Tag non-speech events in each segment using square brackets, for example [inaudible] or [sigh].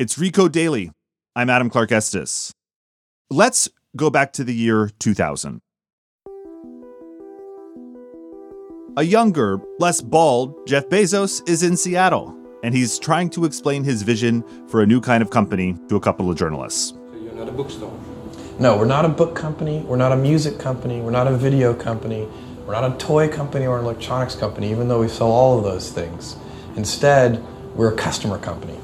It's Recode Daily. I'm Adam Clark Estes. Let's go back to the year 2000. A younger, less bald Jeff Bezos is in Seattle, and he's trying to explain his vision for a new kind of company to a couple of journalists. So you're not a bookstore? No, we're not a book company, we're not a music company, we're not a video company, we're not a toy company or an electronics company, even though we sell all of those things. Instead, we're a customer company.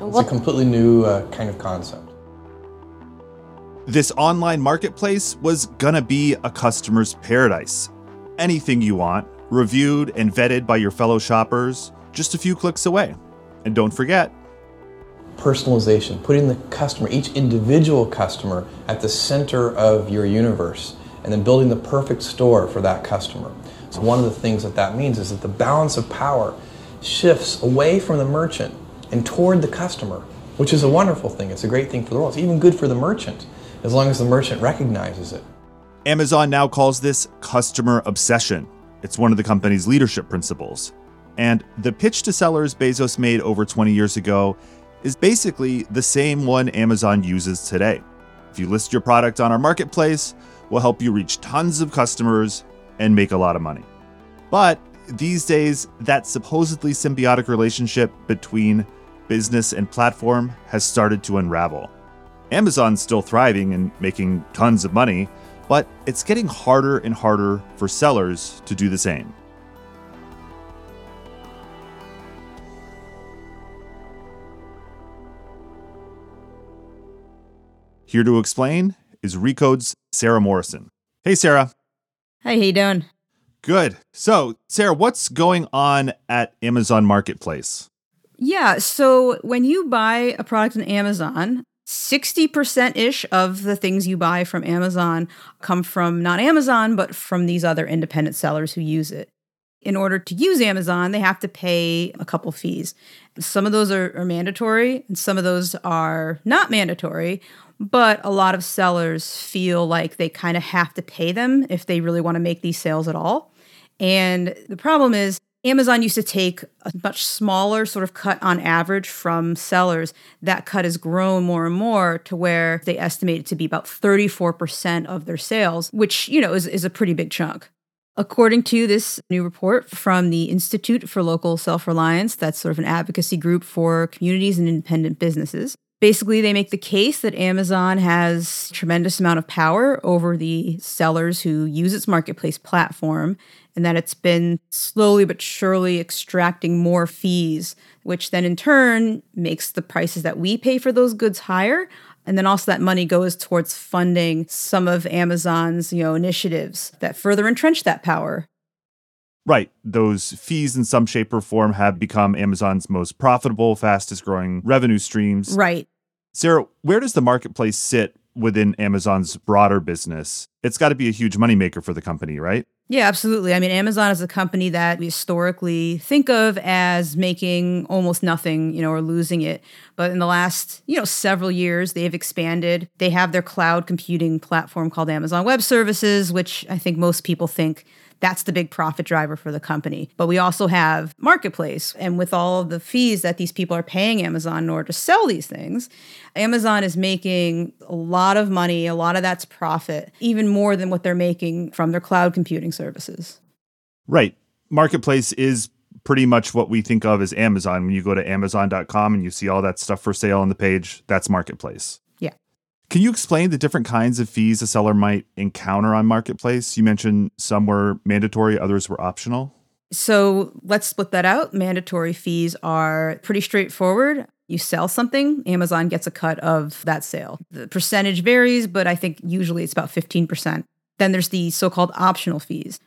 It's a completely new uh, kind of concept. This online marketplace was gonna be a customer's paradise. Anything you want, reviewed and vetted by your fellow shoppers, just a few clicks away. And don't forget, Personalization, putting the customer, each individual customer, at the center of your universe, and then building the perfect store for that customer. So, one of the things that that means is that the balance of power shifts away from the merchant and toward the customer, which is a wonderful thing. It's a great thing for the world. It's even good for the merchant, as long as the merchant recognizes it. Amazon now calls this customer obsession. It's one of the company's leadership principles. And the pitch to sellers Bezos made over 20 years ago is basically the same one Amazon uses today. If you list your product on our marketplace, we'll help you reach tons of customers and make a lot of money. But these days, that supposedly symbiotic relationship between business and platform has started to unravel. Amazon's still thriving and making tons of money, but it's getting harder and harder for sellers to do the same. Here to explain is Recode's Sara Morrison. Hey, Sara. Hey, how you doing? Good. So, Sara, what's going on at Amazon Marketplace? Yeah, so when you buy a product on Amazon, 60% ish of the things you buy from Amazon come from not Amazon, but from these other independent sellers who use it. In order to use Amazon, they have to pay a couple fees. Some of those are, are mandatory, and some of those are not mandatory. But a lot of sellers feel like they kind of have to pay them if they really want to make these sales at all. And the problem is, Amazon used to take a much smaller sort of cut on average from sellers. That cut has grown more and more to where they estimate it to be about 34% of their sales, which, you know, is, is a pretty big chunk. According to this new report from the Institute for Local Self Reliance, that's sort of an advocacy group for communities and independent businesses. Basically, they make the case that Amazon has tremendous amount of power over the sellers who use its marketplace platform and that it's been slowly but surely extracting more fees, which then in turn makes the prices that we pay for those goods higher. And then also that money goes towards funding some of Amazon's, you know, initiatives that further entrench that power. Right. Those fees in some shape or form have become Amazon's most profitable, fastest growing revenue streams. Right. Sara, where does the marketplace sit within Amazon's broader business? It's got to be a huge moneymaker for the company, right? Yeah, absolutely. I mean, Amazon is a company that we historically think of as making almost nothing, you know, or losing it. But in the last, you know, several years, they've expanded. They have their cloud computing platform called Amazon Web Services, which I think most people think that's the big profit driver for the company. But we also have Marketplace. And with all of the fees that these people are paying Amazon in order to sell these things, Amazon is making a lot of money. A lot of that's profit, even more than what they're making from their cloud computing services. Right. Marketplace is pretty much what we think of as Amazon. When you go to amazon.com and you see all that stuff for sale on the page, that's Marketplace. Can you explain the different kinds of fees a seller might encounter on Marketplace? You mentioned some were mandatory, others were optional. So let's split that out. Mandatory fees are pretty straightforward. You sell something, Amazon gets a cut of that sale. The percentage varies, but I think usually it's about 15%. Then there's the so called optional fees.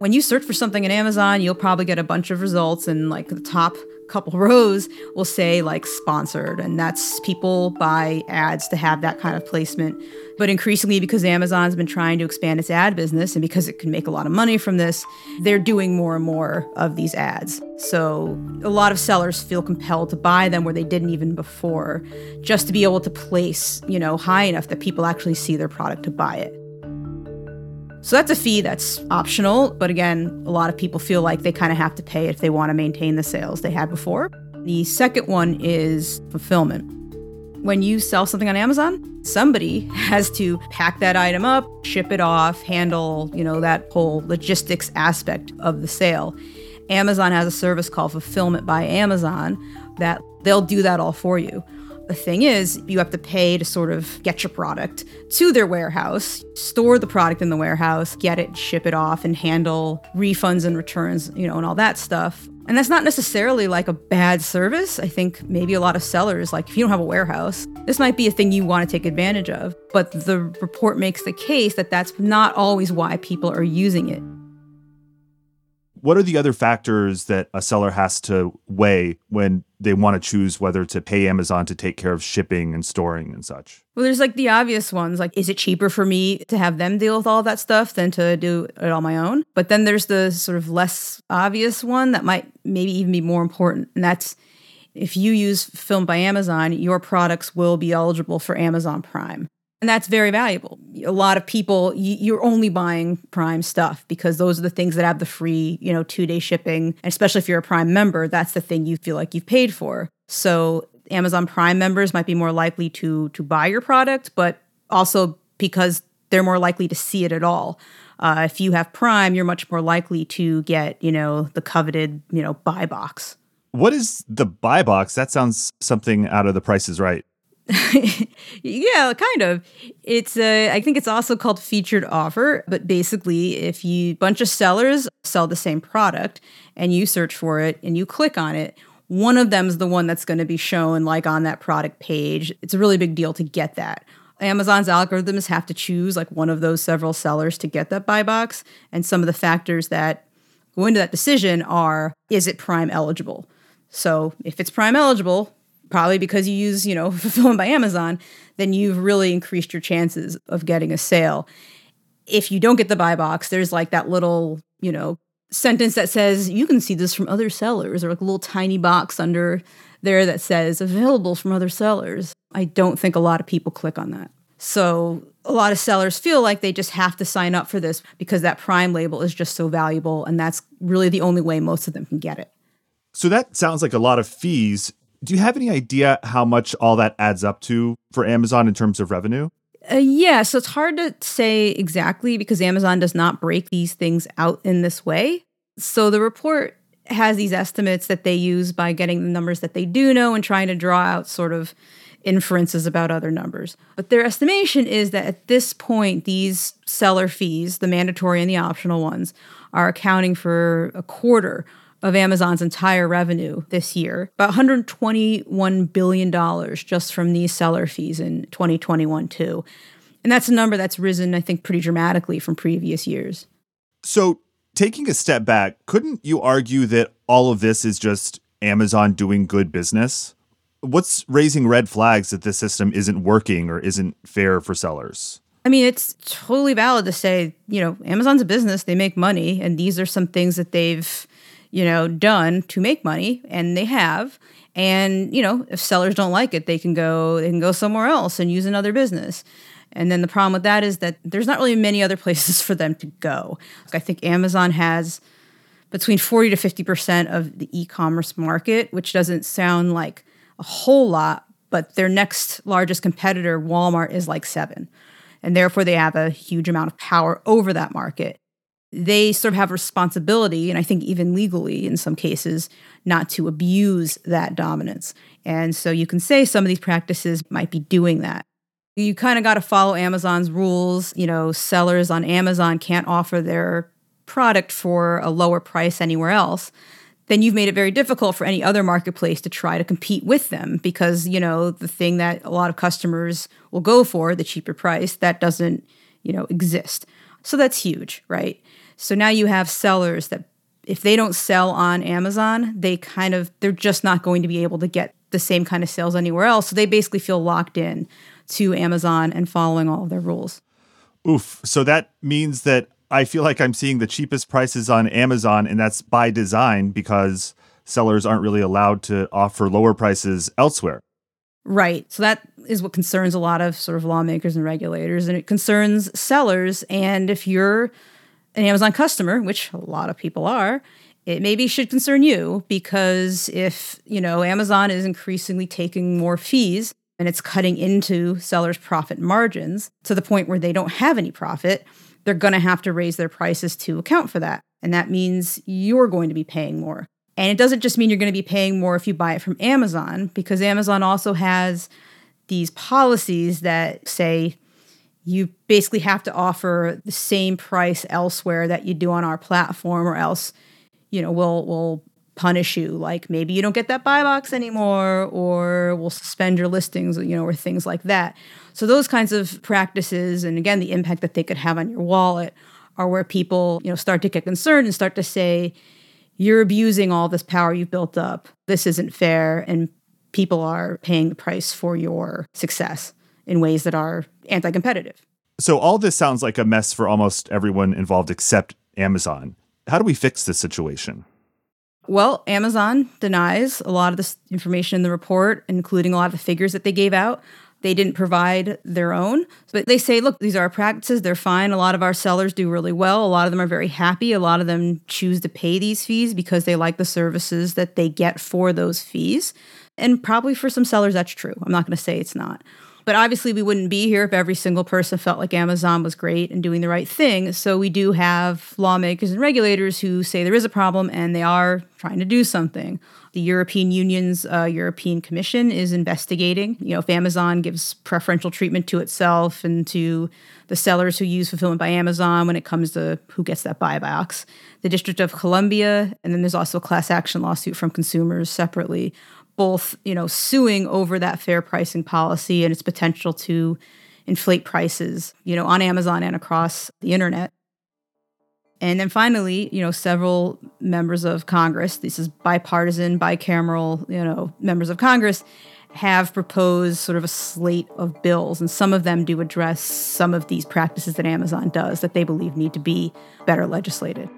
When you search for something in Amazon, you'll probably get a bunch of results, and like the top couple [laughs] rows will say like sponsored, and that's people buy ads to have that kind of placement. But increasingly, because Amazon's been trying to expand its ad business and because it can make a lot of money from this, they're doing more and more of these ads. So a lot of sellers feel compelled to buy them where they didn't even before, just to be able to place, you know, high enough that people actually see their product to buy it. So that's a fee that's optional, but again, a lot of people feel like they kind of have to pay if they want to maintain the sales they had before. The second one is fulfillment. When you sell something on Amazon, somebody [laughs] has to pack that item up, ship it off, handle, you know, that whole logistics aspect of the sale. Amazon has a service called Fulfillment by Amazon that they'll do that all for you. The thing is, you have to pay to sort of get your product to their warehouse, store the product in the warehouse, get it, ship it off, and handle refunds and returns, you know, and all that stuff. And that's not necessarily like a bad service. I think maybe a lot of sellers, like if you don't have a warehouse, this might be a thing you want to take advantage of. But the report makes the case that that's not always why people are using it. What are the other factors that a seller has to weigh when they want to choose whether to pay Amazon to take care of shipping and storing and such? Well, there's like the obvious ones, like is it cheaper for me to have them deal with all that stuff than to do it on my own? But then there's the sort of less obvious one that might maybe even be more important, and that's if you use Fulfillment by Amazon, your products will be eligible for Amazon Prime. And that's very valuable. A lot of people, you're only buying Prime stuff because those are the things that have the free, you know, two day shipping. And especially if you're a Prime member, that's the thing you feel like you've paid for. So Amazon Prime members might be more likely to to buy your product, but also because they're more likely to see it at all. Uh, if you have Prime, you're much more likely to get, you know, the coveted, you know, buy box. What is the buy box? That sounds something out of the Price Is Right. [laughs] yeah, kind of. It's a, I think it's also called featured offer, but basically if you bunch of sellers sell the same product and you search for it and you click on it, one of them is the one that's going to be shown like on that product page. It's a really big deal to get that. Amazon's algorithms have to choose like one of those several sellers to get that buy box. And some of the factors that go into that decision are is it prime eligible? So if it's prime eligible, probably because you use, you know, [laughs] fulfillment by Amazon, then you've really increased your chances of getting a sale. If you don't get the buy box, there's like that little, you know, sentence that says you can see this from other sellers, or like a little tiny box under there that says available from other sellers. I don't think a lot of people click on that. So a lot of sellers feel like they just have to sign up for this because that prime label is just so valuable and that's really the only way most of them can get it. So that sounds like a lot of fees do you have any idea how much all that adds up to for Amazon in terms of revenue? Uh, yeah, so it's hard to say exactly because Amazon does not break these things out in this way. So the report has these estimates that they use by getting the numbers that they do know and trying to draw out sort of inferences about other numbers. But their estimation is that at this point, these seller fees, the mandatory and the optional ones, are accounting for a quarter of Amazon's entire revenue this year, about $121 billion just from these seller fees in 2021, too. And that's a number that's risen, I think, pretty dramatically from previous years. So, taking a step back, couldn't you argue that all of this is just Amazon doing good business? What's raising red flags that this system isn't working or isn't fair for sellers? I mean, it's totally valid to say, you know, Amazon's a business, they make money, and these are some things that they've you know, done to make money, and they have. And you know, if sellers don't like it, they can go they can go somewhere else and use another business. And then the problem with that is that there's not really many other [laughs] places for them to go. I think Amazon has between 40 to 50% of the e-commerce market, which doesn't sound like a whole lot, but their next largest competitor, Walmart, is like 7. And therefore they have a huge amount of power over that market they sort of have responsibility, and I think even legally in some cases, not to abuse that dominance. And so you can say some of these practices might be doing that. You kind of got to follow Amazon's rules. You know, sellers on Amazon can't offer their product for a lower price anywhere else. Then you've made it very difficult for any other marketplace to try to compete with them because, you know, the thing that a lot of customers will go for, the cheaper price, that doesn't, you know, exist. So that's huge, right? So now you have sellers that if they don't sell on Amazon, they kind of they're just not going to be able to get the same kind of sales anywhere else. So they basically feel locked in to Amazon and following all of their rules. Oof. So that means that I feel like I'm seeing the cheapest prices on Amazon and that's by design because sellers aren't really allowed to offer lower prices elsewhere. Right. So that is what concerns a lot of sort of lawmakers and regulators, and it concerns sellers. And if you're an Amazon customer, which a lot of people are, it maybe should concern you because if, you know, Amazon is increasingly taking more fees and it's cutting into sellers' profit margins to the point where they don't have any profit, they're going to have to raise their prices to account for that. And that means you're going to be paying more. And it doesn't just mean you're going to be paying more if you buy it from Amazon, because Amazon also has these policies that say you basically have to offer the same price elsewhere that you do on our platform, or else, you know, we'll we'll punish you. Like maybe you don't get that buy box anymore, or we'll suspend your listings, you know, or things like that. So those kinds of practices, and again, the impact that they could have on your wallet, are where people, you know, start to get concerned and start to say, you're abusing all this power you've built up. This isn't fair. And people are paying the price for your success in ways that are anti competitive. So, all this sounds like a mess for almost everyone involved except Amazon. How do we fix this situation? Well, Amazon denies a lot of this information in the report, including a lot of the figures that they gave out. They didn't provide their own, but they say, look, these are our practices. They're fine. A lot of our sellers do really well. A lot of them are very happy. A lot of them choose to pay these fees because they like the services that they get for those fees. And probably for some sellers, that's true. I'm not going to say it's not. But obviously, we wouldn't be here if every single person felt like Amazon was great and doing the right thing. So we do have lawmakers and regulators who say there is a problem and they are trying to do something. The European Union's uh, European Commission is investigating. You know, if Amazon gives preferential treatment to itself and to the sellers who use fulfillment by Amazon when it comes to who gets that buy box. The District of Columbia, and then there's also a class action lawsuit from consumers separately, both you know suing over that fair pricing policy and its potential to inflate prices, you know, on Amazon and across the internet. And then finally, you know, several members of Congress, this is bipartisan, bicameral, you know, members of Congress have proposed sort of a slate of bills. And some of them do address some of these practices that Amazon does that they believe need to be better legislated.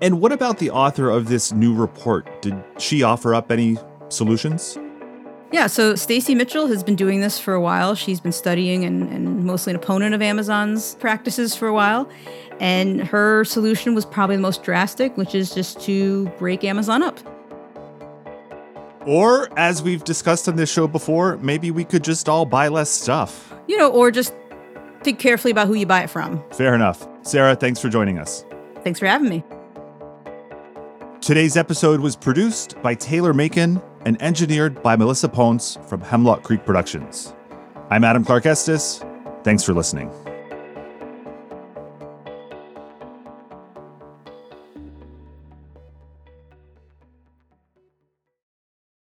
And what about the author of this new report? Did she offer up any solutions? Yeah, so Stacy Mitchell has been doing this for a while. She's been studying and, and, mostly an opponent of Amazon's practices for a while. And her solution was probably the most drastic, which is just to break Amazon up. Or, as we've discussed on this show before, maybe we could just all buy less stuff. You know, or just think carefully about who you buy it from. Fair enough. Sara, thanks for joining us. Thanks for having me. Today's episode was produced by Taylor Macon and engineered by Melissa Ponce from Hemlock Creek Productions. I'm Adam Clark Estes. Thanks for listening.